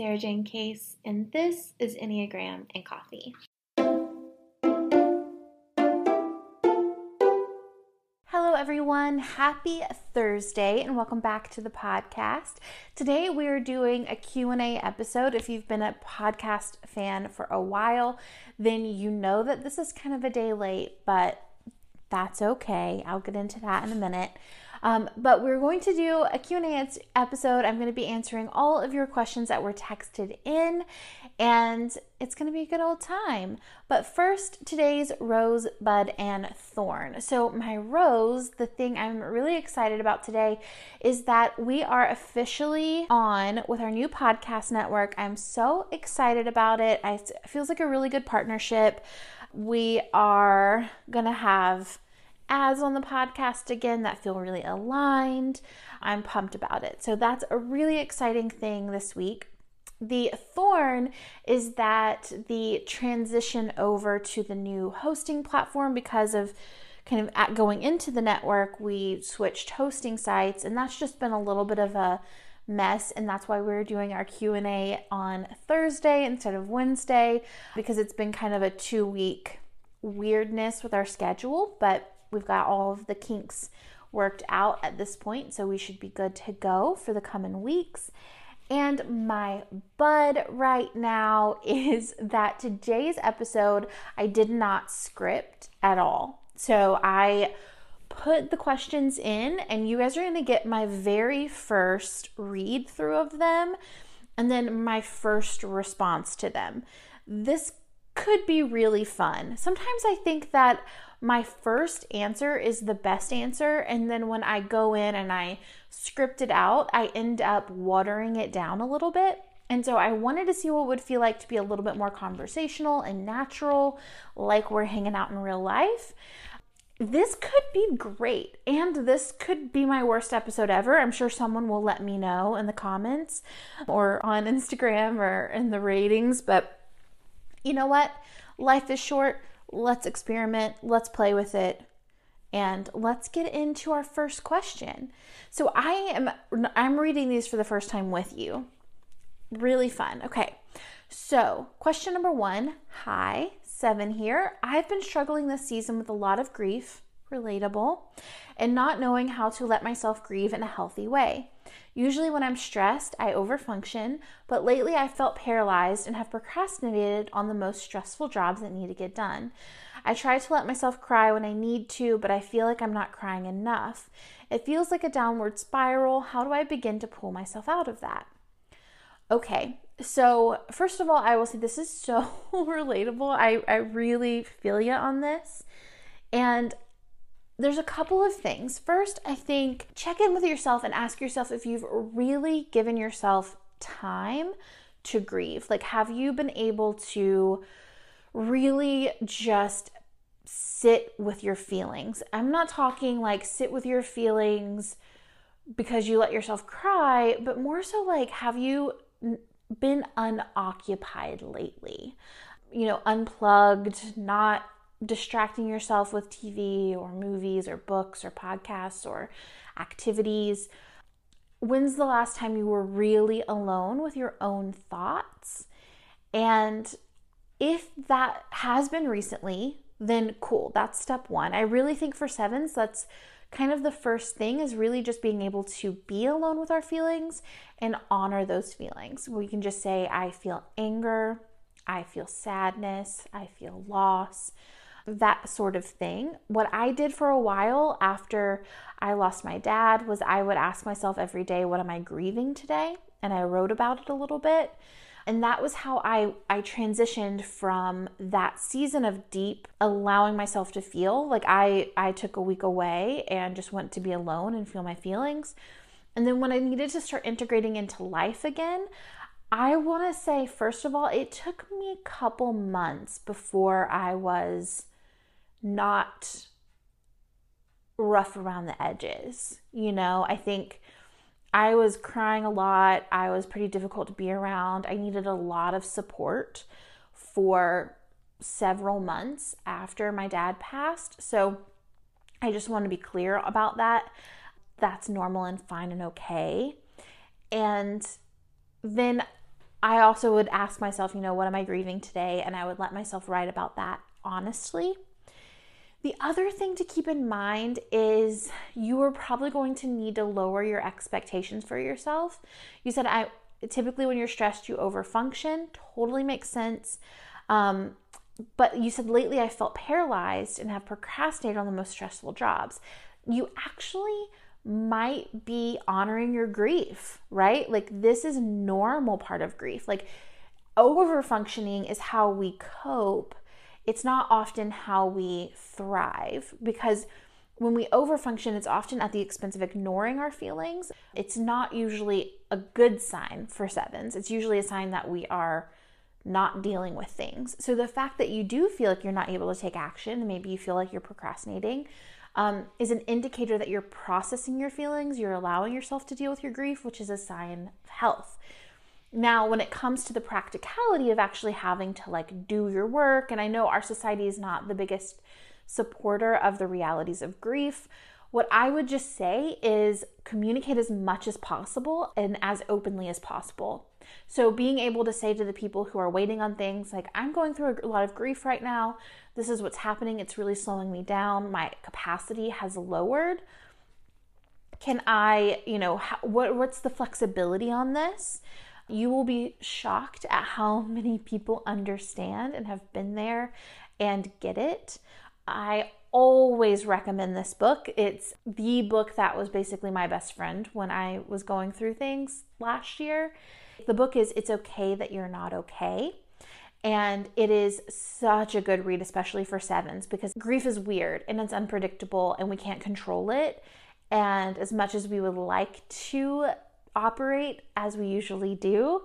Sarah Jane Case, and this is Enneagram and Coffee. Hello everyone, happy Thursday and welcome back to the podcast. Today we are doing a Q&A episode. If you've been a podcast fan for a while, then you know that this is kind of a day late, but that's okay. I'll get into that in a minute. Um, but we're going to do a Q&A episode. I'm going to be answering all of your questions that were texted in, and it's going to be a good old time. But first, today's rose, bud, and thorn. So my rose, the thing I'm really excited about today is that we are officially on with our new podcast network. I'm so excited about it. It feels like a really good partnership. We are going to have ads on the podcast again that feel really aligned. I'm pumped about it. So that's a really exciting thing this week. The thorn is that the transition over to the new hosting platform because of kind of at going into the network, we switched hosting sites and that's just been a little bit of a mess and that's why we're doing our Q&A on Thursday instead of Wednesday because it's been kind of a 2 week weirdness with our schedule, but we've got all of the kinks worked out at this point, so we should be good to go for the coming weeks. And my bud right now is that today's episode I did not script at all. So I put the questions in, and you guys are going to get my very first read through of them and then my first response to them. This could be really fun. Sometimes I think that my first answer is the best answer. And then when I go in and I script it out, I end up watering it down a little bit. And so I wanted to see what would feel like to be a little bit more conversational and natural, like we're hanging out in real life. This could be great, and this could be my worst episode ever. I'm sure someone will let me know in the comments or on Instagram or in the ratings, but you know what? Life is short let's experiment, let's play with it, and let's get into our first question. So I am I'm reading these for the first time with you. Really fun. Okay. So, question number 1. Hi, 7 here. I've been struggling this season with a lot of grief, relatable, and not knowing how to let myself grieve in a healthy way. Usually, when I'm stressed, I overfunction, but lately I've felt paralyzed and have procrastinated on the most stressful jobs that need to get done. I try to let myself cry when I need to, but I feel like I'm not crying enough. It feels like a downward spiral. How do I begin to pull myself out of that? Okay, so first of all, I will say this is so relatable. I, I really feel you on this. And there's a couple of things. First, I think check in with yourself and ask yourself if you've really given yourself time to grieve. Like, have you been able to really just sit with your feelings? I'm not talking like sit with your feelings because you let yourself cry, but more so like, have you been unoccupied lately? You know, unplugged, not distracting yourself with TV or movies or books or podcasts or activities. When's the last time you were really alone with your own thoughts? And if that has been recently, then cool, that's step one. I really think for sevens, that's kind of the first thing is really just being able to be alone with our feelings and honor those feelings. We can just say, I feel anger, I feel sadness, I feel loss, that sort of thing. What I did for a while after I lost my dad was I would ask myself every day, What am I grieving today? And I wrote about it a little bit. And that was how I, I transitioned from that season of deep allowing myself to feel. Like I, I took a week away and just went to be alone and feel my feelings. And then when I needed to start integrating into life again, I want to say, first of all, it took me a couple months before I was not rough around the edges. You know, I think I was crying a lot. I was pretty difficult to be around. I needed a lot of support for several months after my dad passed. So I just want to be clear about that. That's normal and fine and okay. And then I also would ask myself, you know, what am I grieving today? And I would let myself write about that honestly. The other thing to keep in mind is you are probably going to need to lower your expectations for yourself. You said I typically when you're stressed you overfunction. Totally makes sense. Um, but you said lately I felt paralyzed and have procrastinated on the most stressful jobs. You actually might be honoring your grief, right? Like this is normal part of grief. Like overfunctioning is how we cope it's not often how we thrive because when we overfunction, it's often at the expense of ignoring our feelings. It's not usually a good sign for sevens. It's usually a sign that we are not dealing with things. So the fact that you do feel like you're not able to take action, maybe you feel like you're procrastinating, um, is an indicator that you're processing your feelings, you're allowing yourself to deal with your grief, which is a sign of health. Now, when it comes to the practicality of actually having to like do your work, and I know our society is not the biggest supporter of the realities of grief, what I would just say is communicate as much as possible and as openly as possible. So, being able to say to the people who are waiting on things like, I'm going through a lot of grief right now, this is what's happening, it's really slowing me down, my capacity has lowered. Can I, you know, what, what's the flexibility on this? You will be shocked at how many people understand and have been there and get it. I always recommend this book. It's the book that was basically my best friend when I was going through things last year. The book is It's Okay That You're Not Okay. And it is such a good read, especially for sevens, because grief is weird and it's unpredictable and we can't control it. And as much as we would like to operate as we usually do,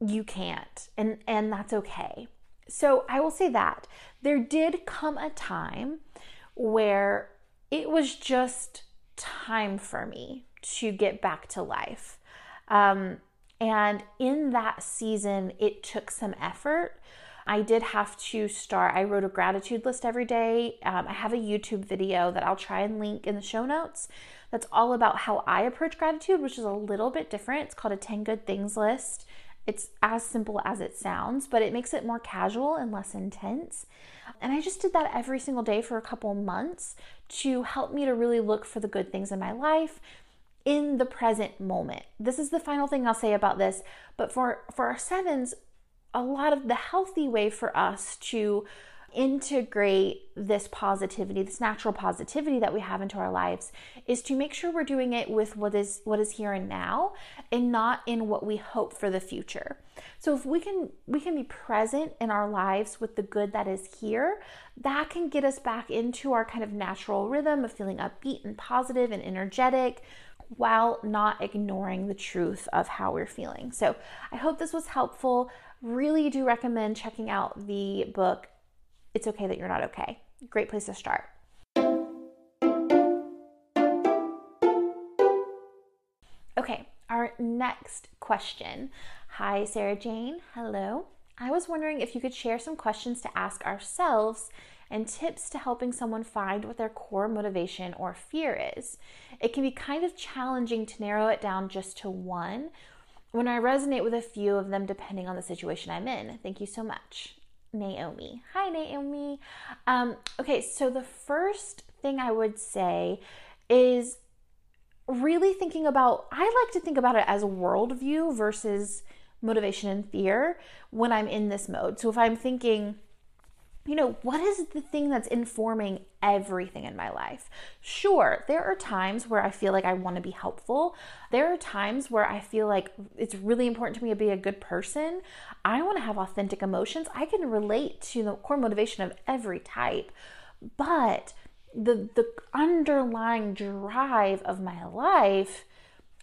you can't. And and that's okay. So I will say that there did come a time where it was just time for me to get back to life. Um, and in that season, it took some effort. I did have to start, I wrote a gratitude list every day. Um, I have a YouTube video that I'll try and link in the show notes that's all about how I approach gratitude, which is a little bit different. It's called a 10 good things list. It's as simple as it sounds, but it makes it more casual and less intense. And I just did that every single day for a couple months to help me to really look for the good things in my life in the present moment. This is the final thing I'll say about this, but for for our sevens, a lot of the healthy way for us to integrate this positivity, this natural positivity that we have into our lives is to make sure we're doing it with what is what is here and now and not in what we hope for the future. So if we can we can be present in our lives with the good that is here, that can get us back into our kind of natural rhythm of feeling upbeat and positive and energetic while not ignoring the truth of how we're feeling. So I hope this was helpful. Really do recommend checking out the book it's okay that you're not okay. Great place to start. Okay, our next question. Hi, Sarah Jane. Hello. I was wondering if you could share some questions to ask ourselves and tips to helping someone find what their core motivation or fear is. It can be kind of challenging to narrow it down just to one when I resonate with a few of them depending on the situation I'm in. Thank you so much. Naomi. Hi, Naomi. Um, okay, so the first thing I would say is really thinking about, I like to think about it as worldview versus motivation and fear when I'm in this mode. So if I'm thinking, you know, what is the thing that's informing everything in my life? Sure, there are times where I feel like I want to be helpful. There are times where I feel like it's really important to me to be a good person. I want to have authentic emotions. I can relate to the core motivation of every type. But the the underlying drive of my life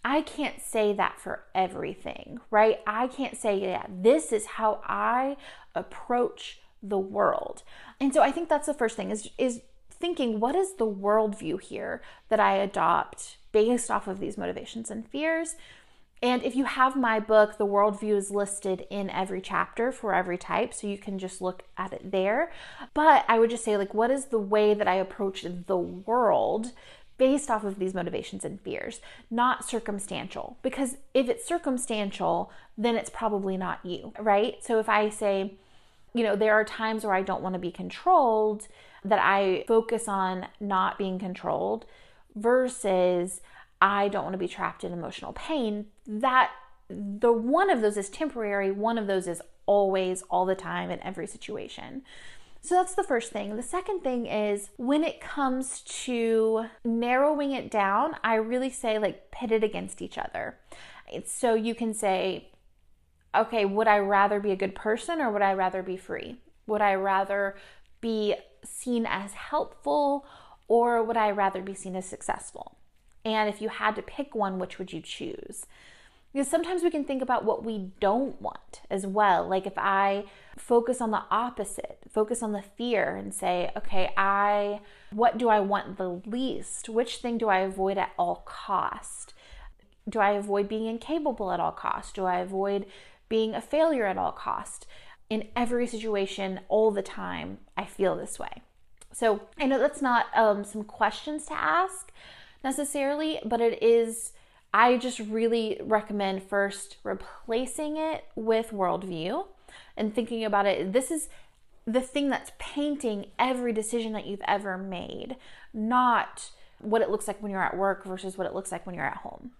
I can't say that for everything, right? I can't say, yeah, this is how I approach the world. And so I think that's the first thing is is thinking what is the worldview here that I adopt based off of these motivations and fears. And if you have my book, the worldview is listed in every chapter for every type, so you can just look at it there. But I would just say, like, what is the way that I approach the world based off of these motivations and fears, not circumstantial? Because if it's circumstantial, then it's probably not you, right? So if I say, you know, there are times where I don't want to be controlled, that I focus on not being controlled versus I don't want to be trapped in emotional pain. That the one of those is temporary, one of those is always, all the time, in every situation. So that's the first thing. The second thing is when it comes to narrowing it down, I really say like pit it against each other. So you can say, okay, would I rather be a good person or would I rather be free? Would I rather be seen as helpful or would I rather be seen as successful? And if you had to pick one, which would you choose? Because sometimes we can think about what we don't want as well. Like if I focus on the opposite, focus on the fear and say, okay, I what do I want the least? Which thing do I avoid at all cost? Do I avoid being incapable at all cost? Do I avoid being a failure at all cost. In every situation, all the time, I feel this way. So I know that's not um, some questions to ask necessarily, but it is. I just really recommend first replacing it with worldview and thinking about it. This is the thing that's painting every decision that you've ever made, not what it looks like when you're at work versus what it looks like when you're at home.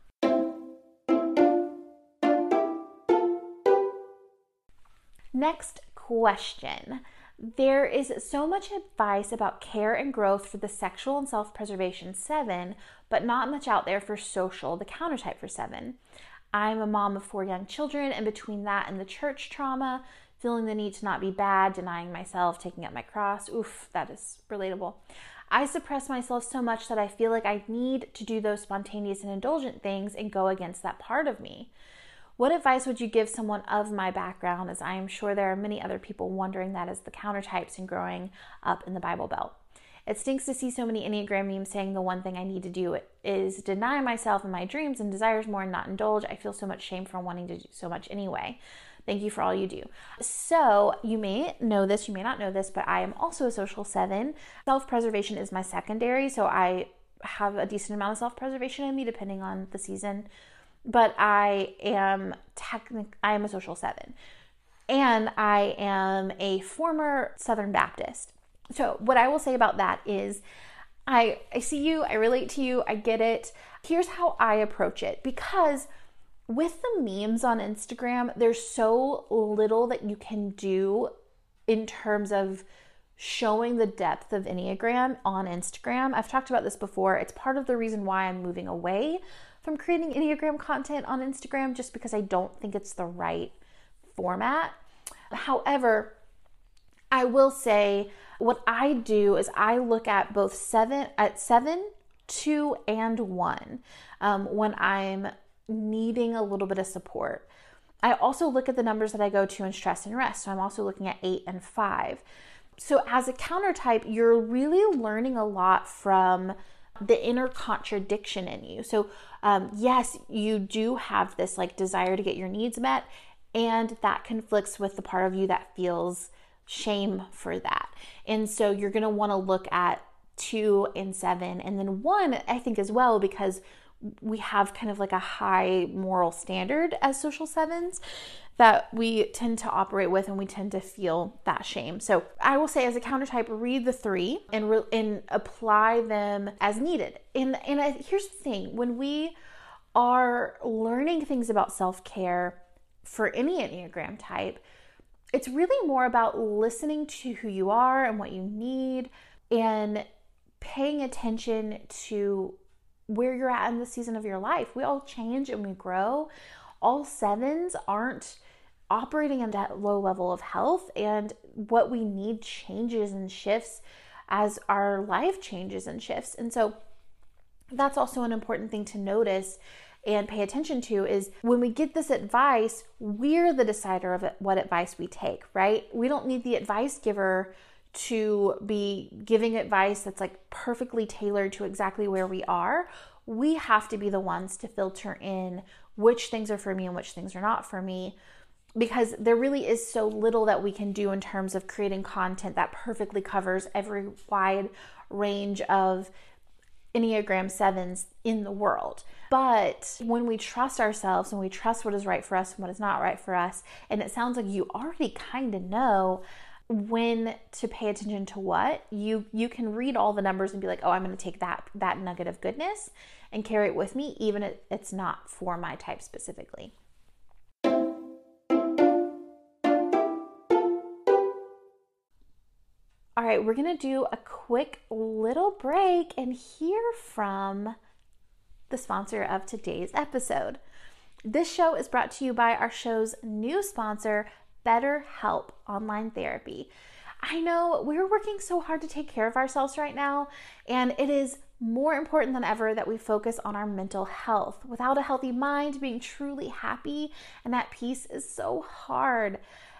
Next question. There is so much advice about care and growth for the sexual and self preservation seven, but not much out there for social, the countertype for seven. I'm a mom of four young children, and between that and the church trauma, feeling the need to not be bad, denying myself, taking up my cross, oof, that is relatable. I suppress myself so much that I feel like I need to do those spontaneous and indulgent things and go against that part of me. What advice would you give someone of my background, as I am sure there are many other people wondering that as the countertypes and growing up in the Bible Belt? It stinks to see so many Enneagram memes saying the one thing I need to do is deny myself and my dreams and desires more and not indulge. I feel so much shame for wanting to do so much anyway. Thank you for all you do. So, you may know this, you may not know this, but I am also a social seven. Self preservation is my secondary, so I have a decent amount of self preservation in me depending on the season but I am technic I am a social seven. And I am a former Southern Baptist. So what I will say about that is I I see you, I relate to you, I get it. Here's how I approach it because with the memes on Instagram, there's so little that you can do in terms of showing the depth of Enneagram on Instagram. I've talked about this before. It's part of the reason why I'm moving away from creating Enneagram content on Instagram just because I don't think it's the right format. However, I will say what I do is I look at both seven at seven, two, and one um, when I'm needing a little bit of support. I also look at the numbers that I go to in stress and rest. So I'm also looking at eight and five. So as a counter type, you're really learning a lot from the inner contradiction in you. So, um, yes, you do have this like desire to get your needs met, and that conflicts with the part of you that feels shame for that. And so, you're going to want to look at two and seven, and then one, I think, as well, because we have kind of like a high moral standard as social sevens that we tend to operate with and we tend to feel that shame. So I will say as a counter type, read the three and, re- and apply them as needed. And, and I, here's the thing when we are learning things about self care for any Enneagram type, it's really more about listening to who you are and what you need and paying attention to where you're at in the season of your life. We all change and we grow. All sevens aren't operating at that low level of health, and what we need changes and shifts as our life changes and shifts. And so that's also an important thing to notice and pay attention to is when we get this advice, we're the decider of what advice we take, right? We don't need the advice giver to be giving advice that's like perfectly tailored to exactly where we are. We have to be the ones to filter in which things are for me and which things are not for me because there really is so little that we can do in terms of creating content that perfectly covers every wide range of Enneagram 7s in the world. But when we trust ourselves and we trust what is right for us and what is not right for us, and it sounds like you already kind of know when to pay attention to what, you you can read all the numbers and be like, "Oh, I'm going to take that that nugget of goodness and carry it with me even if it's not for my type specifically." All right, we're going to do a quick little break and hear from the sponsor of today's episode. This show is brought to you by our show's new sponsor, BetterHelp Online Therapy. I know we're working so hard to take care of ourselves right now, and it is more important than ever that we focus on our mental health. Without a healthy mind, being truly happy and at peace is so hard.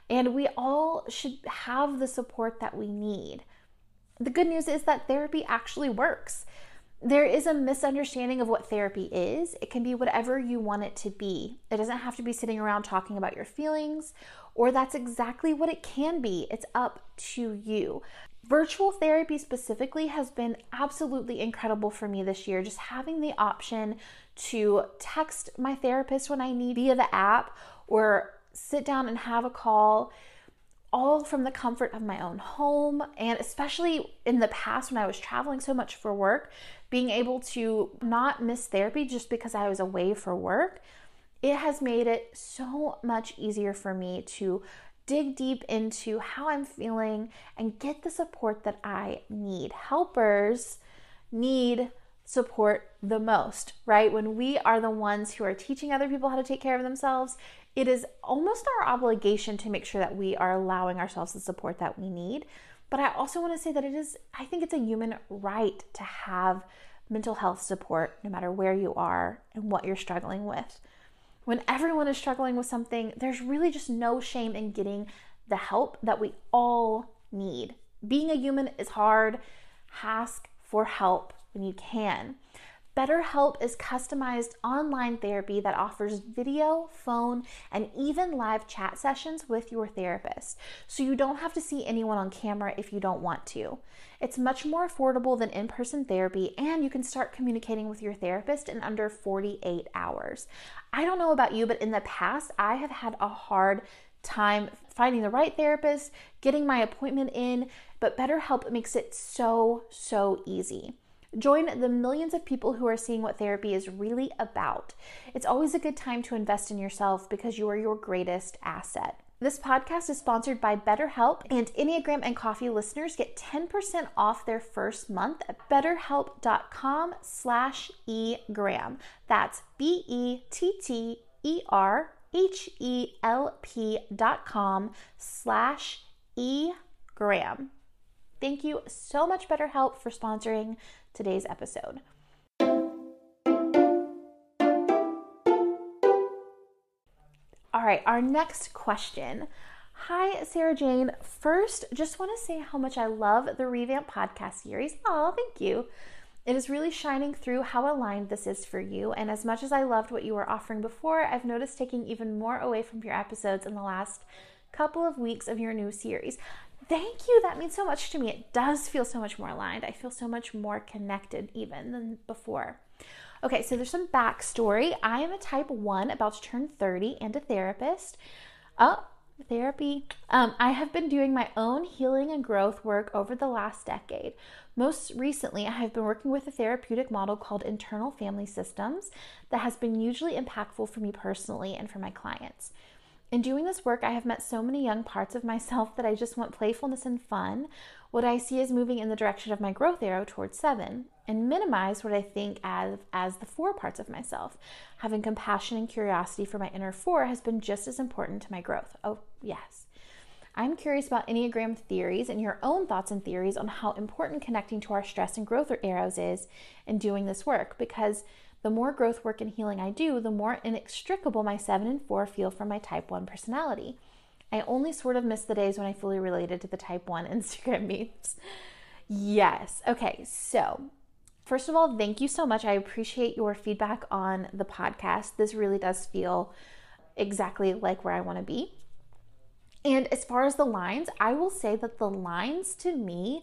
And we all should have the support that we need. The good news is that therapy actually works. There is a misunderstanding of what therapy is. It can be whatever you want it to be. It doesn't have to be sitting around talking about your feelings, or that's exactly what it can be. It's up to you. Virtual therapy specifically has been absolutely incredible for me this year. Just having the option to text my therapist when I need via the app or sit down and have a call all from the comfort of my own home. And especially in the past when I was traveling so much for work, being able to not miss therapy just because I was away for work, it has made it so much easier for me to dig deep into how I'm feeling and get the support that I need. Helpers need support the most, right? When we are the ones who are teaching other people how to take care of themselves, it is almost our obligation to make sure that we are allowing ourselves the support that we need. But I also want to say that it is, I think it's a human right to have mental health support no matter where you are and what you're struggling with. When everyone is struggling with something, there's really just no shame in getting the help that we all need. Being a human is hard. Ask for help when you can. BetterHelp is customized online therapy that offers video, phone, and even live chat sessions with your therapist. So you don't have to see anyone on camera if you don't want to. It's much more affordable than in person therapy, and you can start communicating with your therapist in under 48 hours. I don't know about you, but in the past, I have had a hard time finding the right therapist, getting my appointment in, but BetterHelp makes it so, so easy. Join the millions of people who are seeing what therapy is really about. It's always a good time to invest in yourself because you are your greatest asset. This podcast is sponsored by BetterHelp, and Enneagram and Coffee listeners get 10% off their first month at betterhelp.com slash egram. That's B-E-T-T-E-R-H-E-L-P dot com slash egram. Thank you so much, BetterHelp, for sponsoring today's episode. All right, our next question. Hi, Sarah Jane. First, just want to say how much I love the Revamp podcast series. Oh, thank you. It is really shining through how aligned this is for you. And as much as I loved what you were offering before, I've noticed taking even more away from your episodes in the last couple of weeks of your new series. Thank you. That means so much to me. It does feel so much more aligned. I feel so much more connected even than before. Okay, so there's some backstory. I am a type 1, about to turn 30, and a therapist. Oh, therapy. Um, I have been doing my own healing and growth work over the last decade. Most recently, I have been working with a therapeutic model called internal family systems that has been hugely impactful for me personally and for my clients. In doing this work, I have met so many young parts of myself that I just want playfulness and fun, what I see is moving in the direction of my growth arrow towards seven, and minimize what I think as, as the four parts of myself. Having compassion and curiosity for my inner four has been just as important to my growth. Oh, yes. I'm curious about Enneagram theories and your own thoughts and theories on how important connecting to our stress and growth arrows is in doing this work because the more growth work and healing I do, the more inextricable my 7 and 4 feel from my type 1 personality. I only sort of miss the days when I fully related to the type 1 Instagram memes. Yes. Okay. So, first of all, thank you so much. I appreciate your feedback on the podcast. This really does feel exactly like where I want to be. And as far as the lines, I will say that the lines to me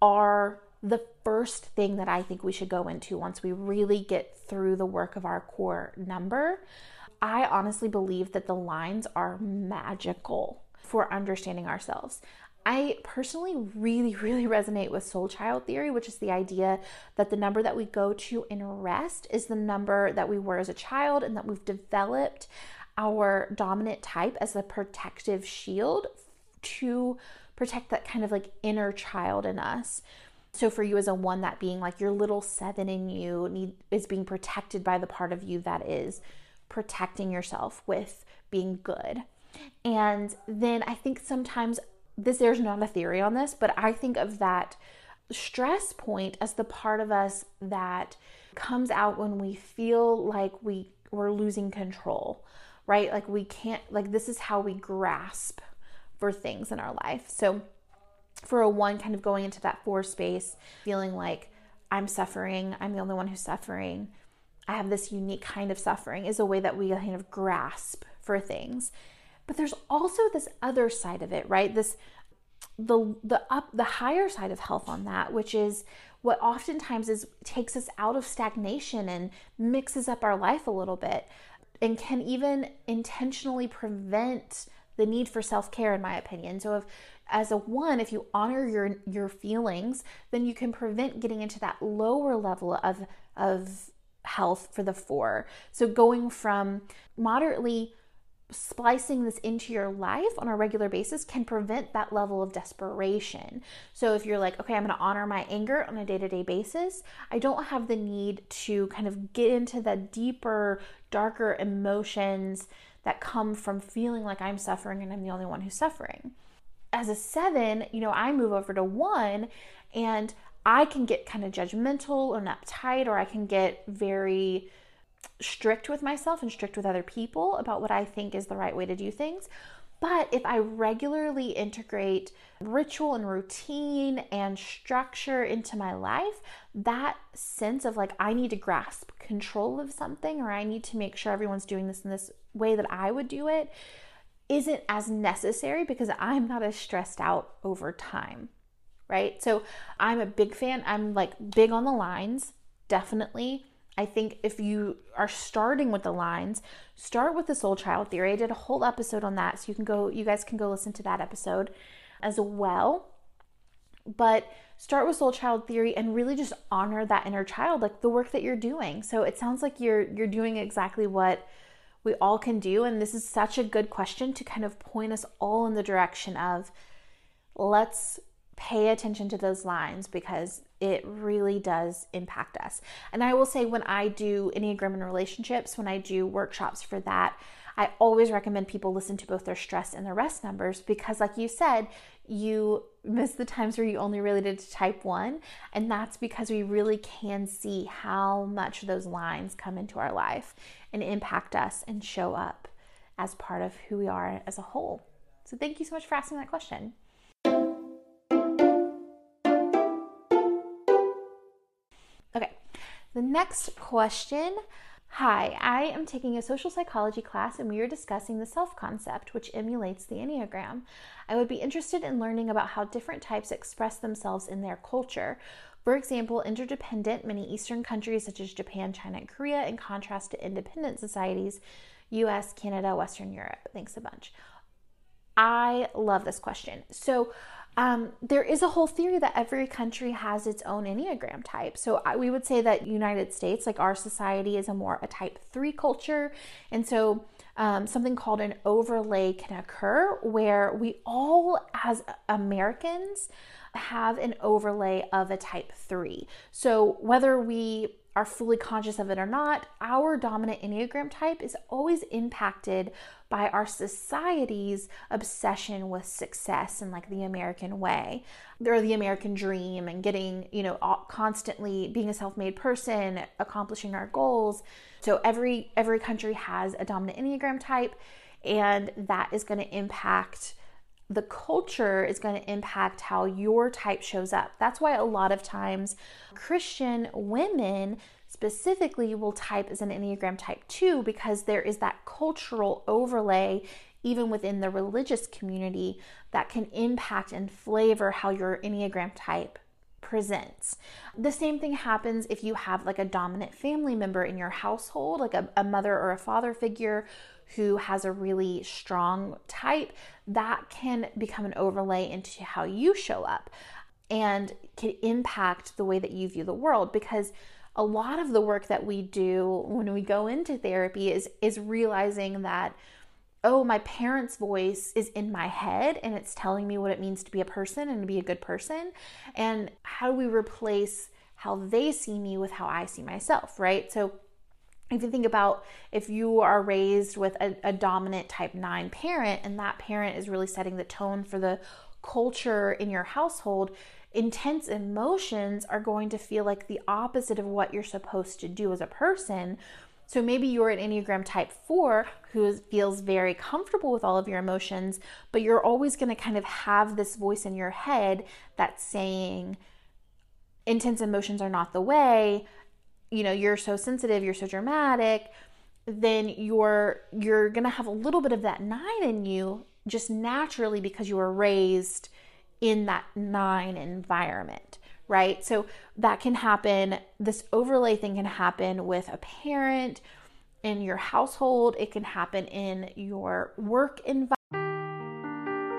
are the first thing that I think we should go into once we really get through the work of our core number. I honestly believe that the lines are magical for understanding ourselves. I personally really, really resonate with soul child theory, which is the idea that the number that we go to in rest is the number that we were as a child and that we've developed our dominant type as a protective shield to protect that kind of like inner child in us. So for you as a one, that being like your little seven in you need is being protected by the part of you that is protecting yourself with being good. And then I think sometimes this there's not a theory on this, but I think of that stress point as the part of us that comes out when we feel like we we're losing control, right? Like we can't like this is how we grasp for things in our life. So for a one kind of going into that four space, feeling like I'm suffering, I'm the only one who's suffering. I have this unique kind of suffering is a way that we kind of grasp for things. But there's also this other side of it, right? This the the up the higher side of health on that, which is what oftentimes is takes us out of stagnation and mixes up our life a little bit and can even intentionally prevent the need for self-care in my opinion. So if as a one if you honor your your feelings then you can prevent getting into that lower level of of health for the four so going from moderately splicing this into your life on a regular basis can prevent that level of desperation. So if you're like, okay, I'm going to honor my anger on a day-to-day basis, I don't have the need to kind of get into the deeper, darker emotions that come from feeling like I'm suffering and I'm the only one who's suffering as a seven, you know, I move over to one and I can get kind of judgmental and uptight, or I can get very strict with myself and strict with other people about what I think is the right way to do things. But if I regularly integrate ritual and routine and structure into my life, that sense of like I need to grasp control of something or I need to make sure everyone's doing this in this way that I would do it isn't as necessary because I'm not as stressed out over time, right? So I'm a big fan. I'm like big on the lines, definitely. I think if you are starting with the lines, start with the soul child theory. I did a whole episode on that, so you can go, you guys can go listen to that episode as well. But start with soul child theory and really just honor that inner child, like the work that you're doing. So it sounds like you're you're doing exactly what we all can do. And this is such a good question to kind of point us all in the direction of let's pay attention to those lines because it really does impact us. And I will say, when I do Enneagram and relationships, when I do workshops for that, I always recommend people listen to both their stress and their rest numbers because, like you said, you miss the times where you only related to type one. And that's because we really can see how much those lines come into our life and impact us and show up as part of who we are as a whole. So, thank you so much for asking that question. Okay, the next question Hi, I am taking a social psychology class and we are discussing the self concept, which emulates the Enneagram. I would be interested in learning about how different types express themselves in their culture. For example, interdependent, many Eastern countries such as Japan, China, and Korea, in contrast to independent societies, US, Canada, Western Europe. Thanks a bunch. I love this question. So, um, there is a whole theory that every country has its own enneagram type. So I, we would say that United States, like our society, is a more a type three culture, and so um, something called an overlay can occur where we all, as Americans, have an overlay of a type three. So whether we are fully conscious of it or not, our dominant Enneagram type is always impacted by our society's obsession with success and like the American way or the American dream and getting, you know, constantly being a self-made person, accomplishing our goals. So every every country has a dominant Enneagram type and that is going to impact the culture is going to impact how your type shows up. That's why a lot of times Christian women specifically will type as an Enneagram type 2 because there is that cultural overlay even within the religious community that can impact and flavor how your Enneagram type presents. The same thing happens if you have like a dominant family member in your household, like a, a mother or a father figure who has a really strong type, that can become an overlay into how you show up and can impact the way that you view the world because a lot of the work that we do when we go into therapy is is realizing that oh, my parents' voice is in my head and it's telling me what it means to be a person and to be a good person. And how do we replace how they see me with how I see myself, right? So if you think about if you are raised with a, a, dominant type 9 parent and that parent is really setting the tone for the culture in your household intense emotions are going to feel like the opposite of what you're supposed to do as a person. So maybe you're an Enneagram type 4 who feels very comfortable with all of your emotions, but you're always going to kind of have this voice in your head that's saying intense emotions are not the way you know you're so sensitive you're so dramatic then you're you're going to have a little bit of that nine in you just naturally because you were raised in that nine environment right? So that can happen this overlay thing can happen with a parent in your household it can happen in your work environment